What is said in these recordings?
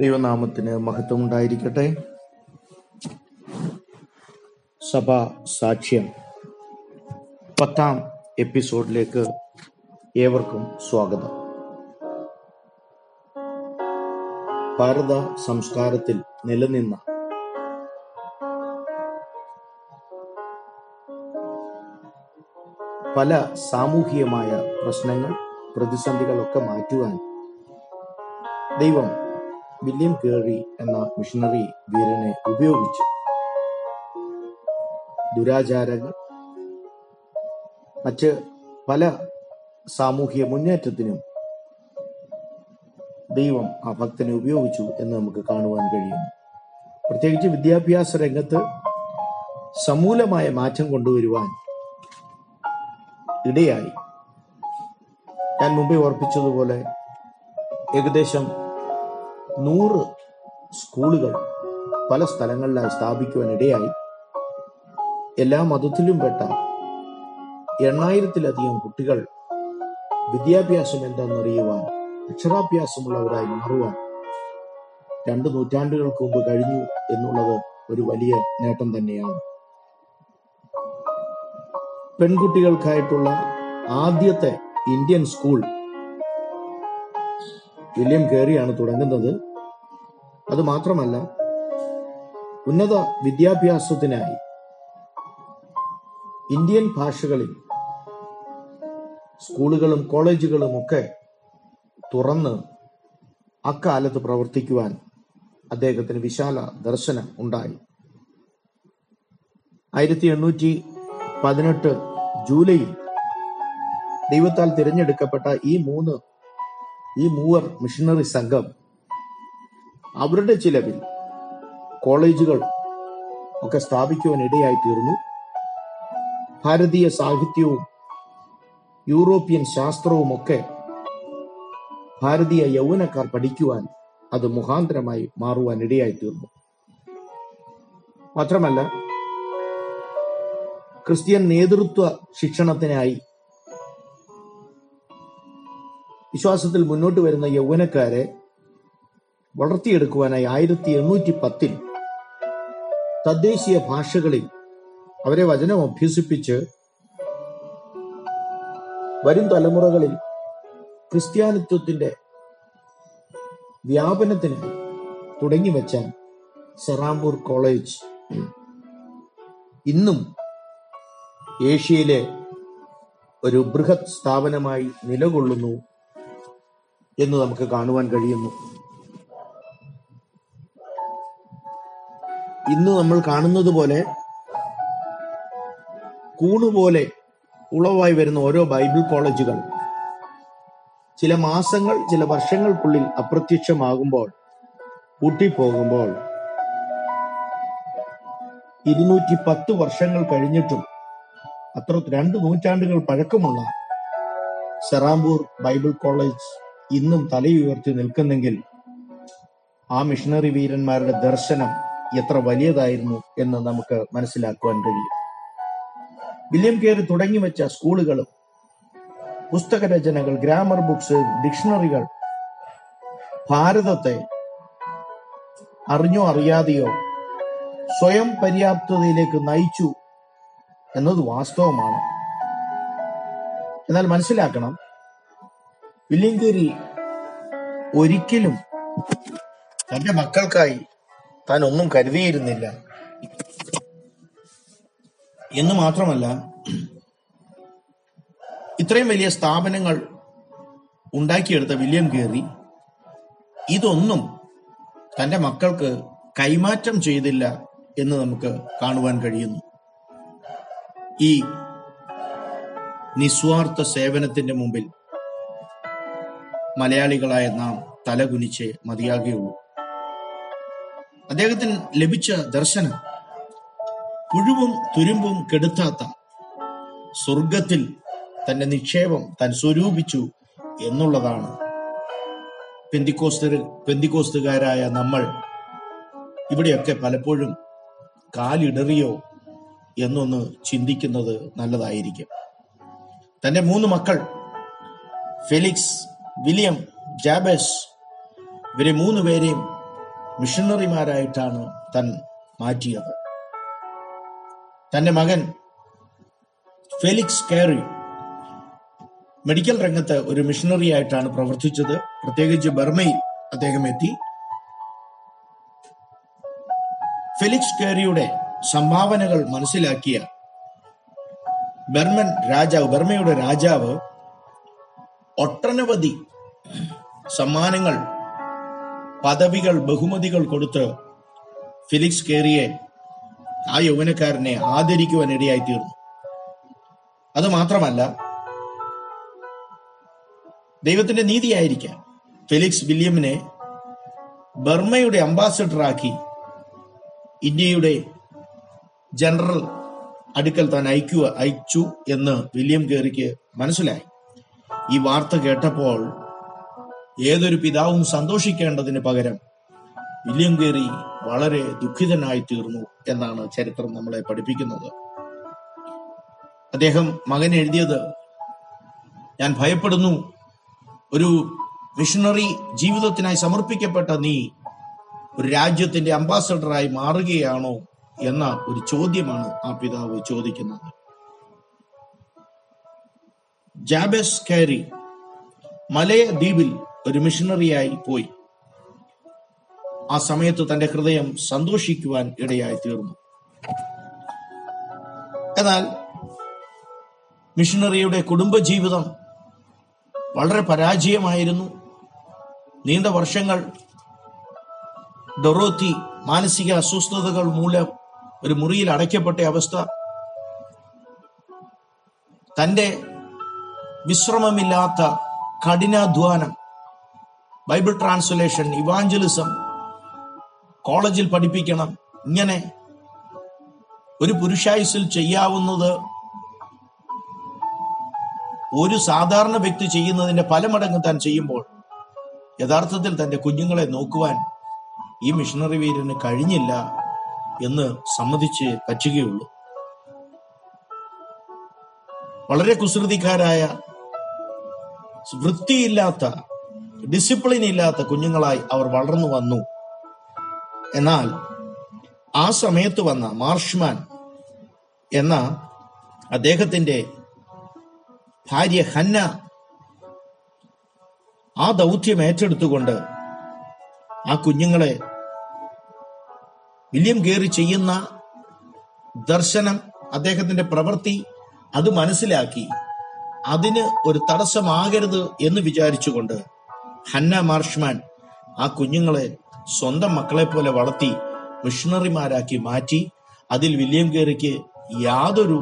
ദൈവനാമത്തിന് മഹത്വം ഉണ്ടായിരിക്കട്ടെ സഭ സാക്ഷ്യം പത്താം എപ്പിസോഡിലേക്ക് ഏവർക്കും സ്വാഗതം. ഭാരത സംസ്കാരത്തിൽ നിലനിന്ന പല സാമൂഹികമായ പ്രശ്നങ്ങൾ പ്രതിസന്ധികളൊക്കെ മാറ്റുവാൻ ദൈവം വില്യം കേറി എന്ന മിഷണറി വീരനെ ഉപയോഗിച്ചു. ദുരാചാരങ്ങൾ മറ്റ് പല സാമൂഹിക മുന്നേറ്റത്തിനും ദൈവം ആ ഭക്തനെ ഉപയോഗിച്ചു എന്ന് നമുക്ക് കാണുവാൻ കഴിയും പ്രത്യേകിച്ച് വിദ്യാഭ്യാസ രംഗത്ത് സമൂലമായ മാറ്റം കൊണ്ടുവരുവാൻ ഇടയായി. ഞാൻ മുമ്പേ ഓർപ്പിച്ചതുപോലെ ഏകദേശം നൂറ് സ്കൂളുകൾ പല സ്ഥലങ്ങളിലായി സ്ഥാപിക്കുവാൻ ഇടയായി എല്ലാ മതത്തിലും പെട്ട എണ്ണായിരത്തിലധികം കുട്ടികൾ വിദ്യാഭ്യാസം എന്താണെന്നറിയുവാൻ അക്ഷരാഭ്യാസമുള്ളവരായി മാറുവാൻ രണ്ട് നൂറ്റാണ്ടുകൾക്ക് മുമ്പ് കഴിഞ്ഞു എന്നുള്ളത് ഒരു വലിയ നേട്ടം തന്നെയാണ്. പെൺകുട്ടികൾക്കായിട്ടുള്ള ആദ്യത്തെ ഇന്ത്യൻ സ്കൂൾ വില്യം കേറിയാണ് തുടങ്ങുന്നത്. അത് മാത്രമല്ല ഉന്നത വിദ്യാഭ്യാസത്തിനായി ഇന്ത്യൻ ഭാഷകളിൽ സ്കൂളുകളും കോളേജുകളും ഒക്കെ തുറന്ന് അക്കാലത്ത് പ്രവർത്തിക്കുവാൻ അദ്ദേഹത്തിന് വിശാല ദർശനം ഉണ്ടായി. ആയിരത്തി എണ്ണൂറ്റി പതിനെട്ട് ജൂലൈയിൽ ദൈവത്താൽ തിരഞ്ഞെടുക്കപ്പെട്ട ഈ മൂന്ന് ഈ മൂവർ മിഷണറി സംഘം അവരുടെ ചിലവിൽ കോളേജുകൾ ഒക്കെ സ്ഥാപിക്കുവാൻ ഇടയായി തീർന്നു ഭാരതീയ സാഹിത്യവും യൂറോപ്യൻ ശാസ്ത്രവും ഒക്കെ ഭാരതീയ യൗവനക്കാർ പഠിക്കുവാൻ അത് മുഖാന്തരമായി മാറുവാൻ ഇടയായി തീർന്നു മാത്രമല്ല ക്രിസ്ത്യൻ നേതൃത്വ ശിക്ഷണത്തിനായി വിശ്വാസത്തിൽ മുന്നോട്ട് വരുന്ന യൗവനക്കാരെ വളർത്തിയെടുക്കുവാനായി ആയിരത്തി എണ്ണൂറ്റി പത്തിൽ തദ്ദേശീയ ഭാഷകളിൽ അവരെ വചനം അഭ്യസിപ്പിച്ച് വരും തലമുറകളിൽ ക്രിസ്ത്യാനിത്വത്തിന്റെ വ്യാപനത്തിന് തുടങ്ങി തുടങ്ങിവെച്ച സെറാംപൂർ കോളേജ് ഇന്നും ഏഷ്യയിലെ ഒരു ബൃഹത് സ്ഥാപനമായി നിലകൊള്ളുന്നു. എന്ന് നമുക്ക് കാണുവാൻ കഴിയുന്നു. ഇന്ന് നമ്മൾ കാണുന്നത് പോലെ കൂണുപോലെ ഉളവായി വരുന്ന ഓരോ ബൈബിൾ കോളേജുകൾ ചില മാസങ്ങൾ ചില വർഷങ്ങൾക്കുള്ളിൽ അപ്രത്യക്ഷമാകുമ്പോൾ പൂട്ടിപ്പോകുമ്പോൾ ഇരുന്നൂറ്റി പത്ത് വർഷങ്ങൾ കഴിഞ്ഞിട്ടും അത്ര രണ്ട് നൂറ്റാണ്ടുകൾ പഴക്കമുള്ള സെറാംപൂർ ബൈബിൾ കോളേജ് ഇന്നും തലയുയർത്തി നിൽക്കുന്നെങ്കിൽ ആ മിഷണറി വീരന്മാരുടെ ദർശനം എത്ര വലിയതായിരുന്നു എന്ന് നമുക്ക് മനസ്സിലാക്കുവാൻ കഴിയും. വില്യം കേറി തുടങ്ങി വെച്ച സ്കൂളുകളും പുസ്തക രചനകൾ ഗ്രാമർ ബുക്സ് ഡിക്ഷണറികൾ ഭാരതത്തെ അറിഞ്ഞോ അറിയാതെയോ സ്വയം പര്യാപ്തതയിലേക്ക് നയിച്ചു എന്നത് വാസ്തവമാണ്. എന്നാൽ മനസ്സിലാക്കണം വില്യം കേരി ഒരിക്കലും തന്റെ മക്കൾക്കായി താൻ ഒന്നും കരുതിയിരുന്നില്ല. എന്ന് മാത്രമല്ല ഇത്രയും വലിയ സ്ഥാപനങ്ങൾ ഉണ്ടാക്കിയെടുത്ത വില്യം കേറി ഇതൊന്നും തന്റെ മക്കൾക്ക് കൈമാറ്റം ചെയ്തില്ല എന്ന് നമുക്ക് കാണുവാൻ കഴിയുന്നു. ഈ നിസ്വാർത്ഥ സേവനത്തിന്റെ മുമ്പിൽ മലയാളികളായ നാം തലകുനിച്ച് മതിയാകുകയുള്ളൂ അദ്ദേഹത്തിന് ലഭിച്ച ദർശനം പുഴുവും തുരുമ്പും കെടുത്താത്ത സ്വർഗത്തിൽ തന്റെ നിക്ഷേപം താൻ സ്വരൂപിച്ചു എന്നുള്ളതാണ്. പെന്തിക്കോസ്ത പെന്തിക്കോസ്തുകാരായ നമ്മൾ ഇവിടെയൊക്കെ പലപ്പോഴും കാലിടറിയോ എന്നൊന്ന് ചിന്തിക്കുന്നത് നല്ലതായിരിക്കും. തന്റെ മൂന്ന് മക്കൾ ഫെലിക്സ് വില്യം ജാബസ് ഇവരെ മൂന്ന് പേരെയും മിഷണറിമാരായിട്ടാണ് തൻ മാറ്റിയത്. തന്റെ മകൻ ഫെലിക്സ് കേറി മെഡിക്കൽ രംഗത്ത് ഒരു മിഷണറി ആയിട്ടാണ് പ്രവർത്തിച്ചത്. പ്രത്യേകിച്ച് ബർമയിൽ അദ്ദേഹം എത്തി. ഫെലിക്സ് കേറിയുടെ സംഭാവനകൾ മനസ്സിലാക്കിയ ബർമൻ രാജാവ് ബർമയുടെ രാജാവ് ഒട്ടനവധി സമ്മാനങ്ങൾ പദവികൾ ബഹുമതികൾ കൊടുത്ത് ഫിലിക്സ് കേറിയെ ആ യൗവനക്കാരനെ ആദരിക്കുവാൻ ഇടയായി തീർന്നു അത് മാത്രമല്ല ദൈവത്തിന്റെ നീതിയായിരിക്കാം ഫെലിക്സ് വില്യമിനെ ബർമയുടെ അംബാസഡറാക്കി ഇന്ത്യയുടെ ജനറൽ അടുക്കൽ താൻ അയക്കുക അയച്ചു എന്ന് വില്യം കേറിക്ക് മനസ്സിലായി. ഈ വാർത്ത കേട്ടപ്പോൾ ഏതൊരു പിതാവും സന്തോഷിക്കേണ്ടതിന് പകരം വില്യം കേറി വളരെ ദുഃഖിതനായി തീർന്നു എന്നാണ് ചരിത്രം നമ്മളെ പഠിപ്പിക്കുന്നത്. അദ്ദേഹം മകൻ എഴുതിയത് ഞാൻ ഭയപ്പെടുന്നു. ഒരു മിഷണറി ജീവിതത്തിനായി സമർപ്പിക്കപ്പെട്ട നീ ഒരു രാജ്യത്തിന്റെ അംബാസഡറായി മാറുകയാണോ? എന്ന ഒരു ചോദ്യമാണ് ആ പിതാവ് ചോദിക്കുന്നത്. ജാബസ് കാരി മലയ ദ്വീപിൽ ഒരു മിഷണറിയായി പോയി. ആ സമയത്ത് തന്റെ ഹൃദയം സന്തോഷിക്കുവാൻ ഇടയായി തീർന്നു. എന്നാൽ മിഷണറിയുടെ കുടുംബജീവിതം വളരെ പരാജയമായിരുന്നു. നീണ്ട വർഷങ്ങൾ ഡൊറോത്തി മാനസിക അസ്വസ്ഥതകൾ മൂലം ഒരു മുറിയിൽ അടയ്ക്കപ്പെട്ട അവസ്ഥ തന്റെ വിശ്രമമില്ലാത്ത കഠിനാധ്വാനം ബൈബിൾ ട്രാൻസ്ലേഷൻ ഇവാഞ്ചലിസം കോളേജിൽ പഠിപ്പിക്കണം. ഇങ്ങനെ ഒരു പുരുഷായുസിൽ ചെയ്യാവുന്നത് ഒരു സാധാരണ വ്യക്തി ചെയ്യുന്നതിന്റെ പല മടങ്ങ് താൻ ചെയ്യുമ്പോൾ യഥാർത്ഥത്തിൽ തന്റെ കുഞ്ഞുങ്ങളെ നോക്കുവാൻ ഈ മിഷണറി വീരന് കഴിഞ്ഞില്ല എന്ന് സമ്മതിച്ച് പറ്റുകയുള്ളൂ വളരെ കുസൃതിക്കാരായ വൃത്തിയില്ലാത്ത ഡിസിപ്ലിൻ ഇല്ലാത്ത കുഞ്ഞുങ്ങളായി അവർ വളർന്നു വന്നു. എന്നാൽ ആ സമയത്ത് വന്ന മാർഷ്മാൻ എന്ന അദ്ദേഹത്തിന്റെ ഭാര്യ ഹന്ന ആ ദൗത്യം ഏറ്റെടുത്തുകൊണ്ട് ആ കുഞ്ഞുങ്ങളെ വില്യം ഗേറി ചെയ്യുന്ന ദർശനം അദ്ദേഹത്തിന്റെ പ്രവൃത്തി അത് മനസ്സിലാക്കി. അതിന് ഒരു തടസ്സമാകരുത് എന്ന് വിചാരിച്ചുകൊണ്ട് ഹന്ന മാർഷ്മാൻ ആ കുഞ്ഞുങ്ങളെ സ്വന്തം മക്കളെ പോലെ വളർത്തി മിഷണറിമാരാക്കി മാറ്റി അതിൽ വില്യം ഗേറിക്ക് യാതൊരു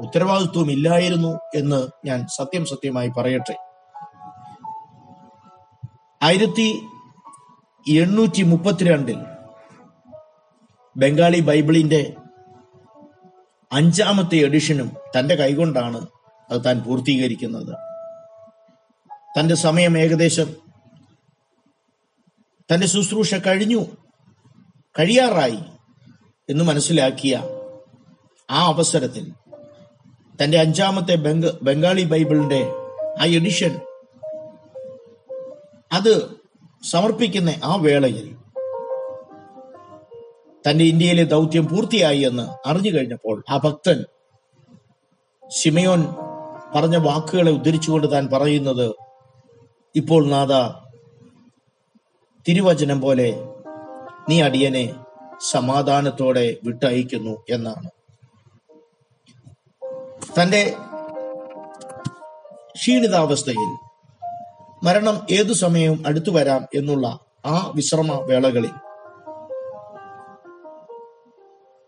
ഉത്തരവാദിത്വം ഇല്ലായിരുന്നു എന്ന് ഞാൻ സത്യം സത്യമായി പറയട്ടെ. ആയിരത്തി എണ്ണൂറ്റി മുപ്പത്തിരണ്ടിൽ ബംഗാളി ബൈബിളിന്റെ അഞ്ചാമത്തെ എഡിഷനും തന്റെ കൈകൊണ്ടാണ് അത് താൻ പൂർത്തീകരിക്കുന്നത്. തന്റെ സമയം ഏകദേശം തന്റെ ശുശ്രൂഷ കഴിഞ്ഞു. കഴിയാറായി എന്ന് മനസ്സിലാക്കിയ ആ അവസരത്തിൽ തന്റെ അഞ്ചാമത്തെ ബംഗ ബംഗാളി ബൈബിളിന്റെ ആ എഡിഷൻ അത് സമർപ്പിക്കുന്ന ആ വേളയിൽ തന്റെ ഇന്ത്യയിലെ ദൗത്യം പൂർത്തിയായി എന്ന് അറിഞ്ഞു കഴിഞ്ഞപ്പോൾ ആ ഭക്തൻ സിമയോൻ പറഞ്ഞ വാക്കുകളെ ഉദ്ധരിച്ചുകൊണ്ട് താൻ പറയുന്നത് ഇപ്പോൾ നാഥ തിരുവചനം പോലെ നീ അടിയനെ സമാധാനത്തോടെ വിട്ടയക്കുന്നു എന്നാണ്. തന്റെ ക്ഷീണിതാവസ്ഥയിൽ മരണം ഏതു സമയവും അടുത്തു വരാം എന്നുള്ള ആ വിശ്രമ വേളകളിൽ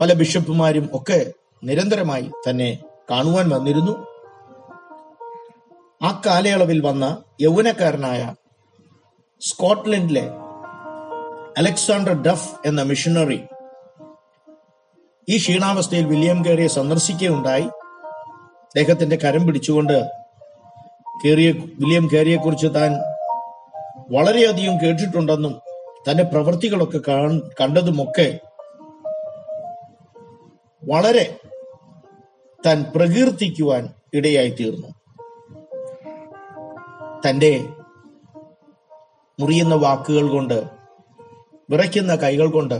പല ബിഷപ്പുമാരും ഒക്കെ നിരന്തരമായി തന്നെ കാണുവാൻ വന്നിരുന്നു. ആ കാലയളവിൽ വന്ന യൗവനക്കാരനായ സ്കോട്ട്ലൻഡിലെ അലക്സാണ്ടർ ഡഫ് എന്ന മിഷണറി ഈ ക്ഷീണാവസ്ഥയിൽ വില്യം കേറിയെ സന്ദർശിക്കുകയുണ്ടായി. അദ്ദേഹത്തിന്റെ കരം പിടിച്ചുകൊണ്ട് കേറിയ വില്യം കേറിയെ കുറിച്ച് താൻ വളരെയധികം കേട്ടിട്ടുണ്ടെന്നും തന്റെ പ്രവൃത്തികളൊക്കെ കണ്ടതുമൊക്കെ വളരെ താൻ പ്രകീർത്തിക്കുവാൻ ഇടയായി തീർന്നു തന്റെ മുറിയുന്ന വാക്കുകൾ കൊണ്ട് വിറയ്ക്കുന്ന കൈകൾ കൊണ്ട്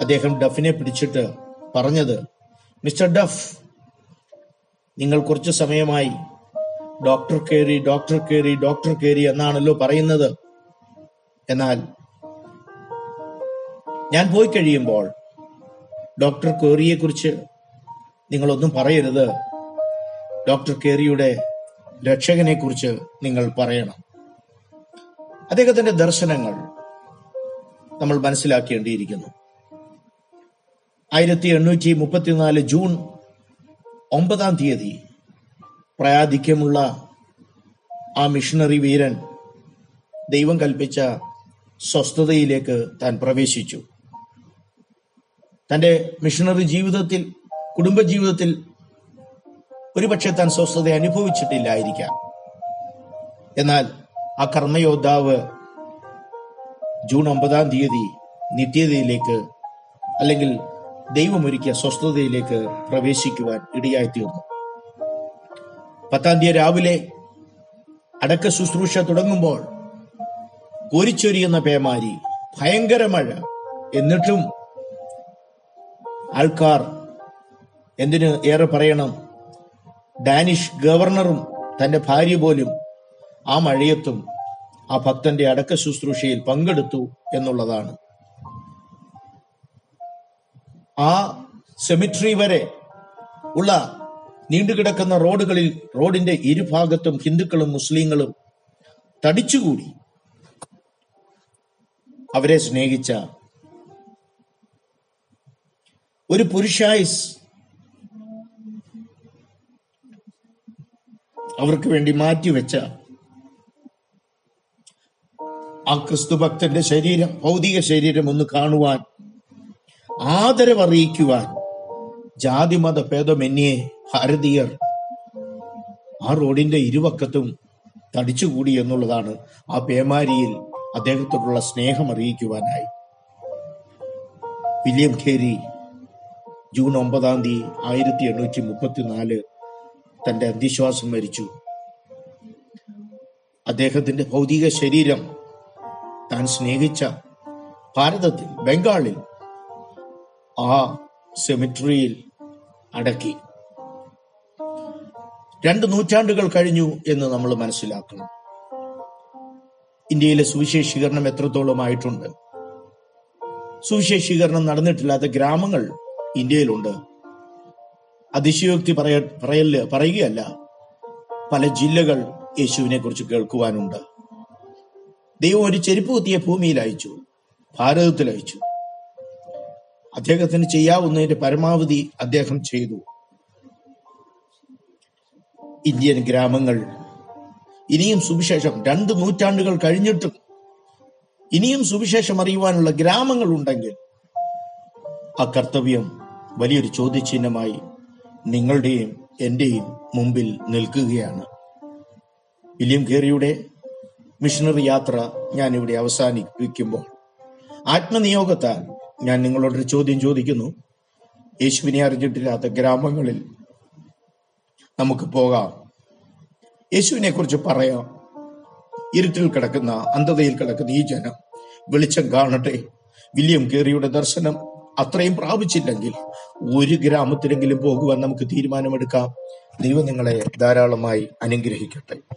അദ്ദേഹം ഡഫിനെ പിടിച്ചിട്ട് പറഞ്ഞത് മിസ്റ്റർ ഡഫ് നിങ്ങൾ കുറച്ചു സമയമായി ഡോക്ടർ കയറി ഡോക്ടർ കയറി ഡോക്ടർ കയറി എന്നാണല്ലോ പറയുന്നത്. എന്നാൽ ഞാൻ പോയി കഴിയുമ്പോൾ ഡോക്ടർ കേറിയെ കുറിച്ച് നിങ്ങളൊന്നും പറയരുത്. ഡോക്ടർ കേറിയുടെ രക്ഷകനെ കുറിച്ച് നിങ്ങൾ പറയണം. അദ്ദേഹത്തിന്റെ ദർശനങ്ങൾ നമ്മൾ മനസ്സിലാക്കേണ്ടിയിരിക്കുന്നു. ആയിരത്തി എണ്ണൂറ്റി മുപ്പത്തിനാല് ജൂൺ ഒമ്പതാം തീയതി പ്രയാധിക്യമുള്ള ആ മിഷണറി വീരൻ ദൈവം കൽപ്പിച്ച സ്വസ്ഥതയിലേക്ക് താൻ പ്രവേശിച്ചു. തന്റെ മിഷണറി ജീവിതത്തിൽ കുടുംബജീവിതത്തിൽ ഒരുപക്ഷെ താൻ സ്വസ്ഥത അനുഭവിച്ചിട്ടില്ലായിരിക്കാം. എന്നാൽ ആ കർമ്മയോദ്ധാവ് ജൂൺ ഒമ്പതാം തീയതി നിത്യതയിലേക്ക് അല്ലെങ്കിൽ ദൈവമൊരുക്കിയ സ്വസ്ഥതയിലേക്ക് പ്രവേശിക്കുവാൻ ഇടയായി പത്താം തീയതി രാവിലെ അടക്ക ശുശ്രൂഷ തുടങ്ങുമ്പോൾ കോരിച്ചൊരിയുന്ന പേമാരി ഭയങ്കര മഴ എന്നിട്ടും ആൾക്കാർ എന്തിന് ഏറെ പറയണം? ഡാനിഷ് ഗവർണറും തന്റെ ഭാര്യ പോലും ആ മഴയത്തും ആ ഭക്തന്റെ അടക്ക ശുശ്രൂഷയിൽ പങ്കെടുത്തു എന്നുള്ളതാണ്. ആ സെമിട്രി വരെ ഉള്ള നീണ്ടുകിടക്കുന്ന റോഡുകളിൽ റോഡിന്റെ ഇരുഭാഗത്തും ഹിന്ദുക്കളും മുസ്ലിങ്ങളും തടിച്ചുകൂടി. അവരെ സ്നേഹിച്ച ഒരു പുരുഷായുസ് അവർക്ക് വേണ്ടി മാറ്റിവെച്ച ആ ക്രിസ്തു ഭക്തന്റെ ശരീരം ഭൗതിക ശരീരം ഒന്ന് കാണുവാൻ ആദരവറിയിക്കുവാൻ ജാതിമത ഭേദമെന്നിയെ ഭാരതീയർ ആ റോഡിന്റെ ഇരുവക്കത്തും തടിച്ചുകൂടി എന്നുള്ളതാണ് ആ പേമാരിയിൽ അദ്ദേഹത്തോടുള്ള സ്നേഹം അറിയിക്കുവാനായി. വില്യം ഖേരി ജൂൺ ഒമ്പതാം തീയതി ആയിരത്തി എണ്ണൂറ്റി മുപ്പത്തിനാല് തന്റെ അന്ധിശ്വാസം മരിച്ചു. അദ്ദേഹത്തിന്റെ ഭൗതിക ശരീരം താൻ സ്നേഹിച്ച ഭാരതത്തിൽ ബംഗാളിൽ ആ സെമിട്രിയിൽ അടക്കി. രണ്ട് നൂറ്റാണ്ടുകൾ കഴിഞ്ഞു എന്ന് നമ്മൾ മനസ്സിലാക്കണം. ഇന്ത്യയിലെ സുവിശേഷീകരണം എത്രത്തോളം ആയിട്ടുണ്ട്? സുവിശേഷീകരണം നടന്നിട്ടില്ലാത്ത ഗ്രാമങ്ങൾ ഇന്ത്യയിലുണ്ട്. അതിശയോക്തി പറയ പറയൽ പറയുകയല്ല. പല ജില്ലകൾ യേശുവിനെ കുറിച്ച് കേൾക്കുവാനുണ്ട്. ദൈവം ഒരു ചെരുപ്പ് കുത്തിയ ഭൂമിയിൽ അയച്ചു. ഭാരതത്തിൽ അയച്ചു. അദ്ദേഹത്തിന് ചെയ്യാവുന്നതിന്റെ പരമാവധി അദ്ദേഹം ചെയ്തു. ഇന്ത്യൻ ഗ്രാമങ്ങൾ ഇനിയും സുവിശേഷം രണ്ട് നൂറ്റാണ്ടുകൾ കഴിഞ്ഞിട്ടും ഇനിയും സുവിശേഷം അറിയുവാനുള്ള ഗ്രാമങ്ങൾ ഉണ്ടെങ്കിൽ ആ കർത്തവ്യം വലിയൊരു ചോദ്യചിഹ്നമായി നിങ്ങളുടെയും എന്റെയും മുമ്പിൽ നിൽക്കുകയാണ്. വില്യം കേറിയുടെ മിഷണറി യാത്ര ഞാൻ ഇവിടെ അവസാനിപ്പിക്കുമ്പോൾ ആത്മനിയോഗത്താൽ ഞാൻ നിങ്ങളോടൊരു ചോദ്യം ചോദിക്കുന്നു. യേശുവിനെ അറിഞ്ഞിട്ടില്ലാത്ത ഗ്രാമങ്ങളിൽ നമുക്ക് പോകാം. യേശുവിനെ കുറിച്ച് പറയാം. ഇരുട്ടിൽ കിടക്കുന്ന അന്ധതയിൽ കിടക്കുന്ന ഈ ജനം വെളിച്ചം കാണട്ടെ. വില്യം കേറിയുടെ ദർശനം അത്രയും പ്രാപിച്ചില്ലെങ്കിൽ ഒരു ഗ്രാമത്തിലെങ്കിലും പോകുവാൻ നമുക്ക് തീരുമാനമെടുക്കാം. ദൈവം നിങ്ങളെ ധാരാളമായി അനുഗ്രഹിക്കട്ടെ.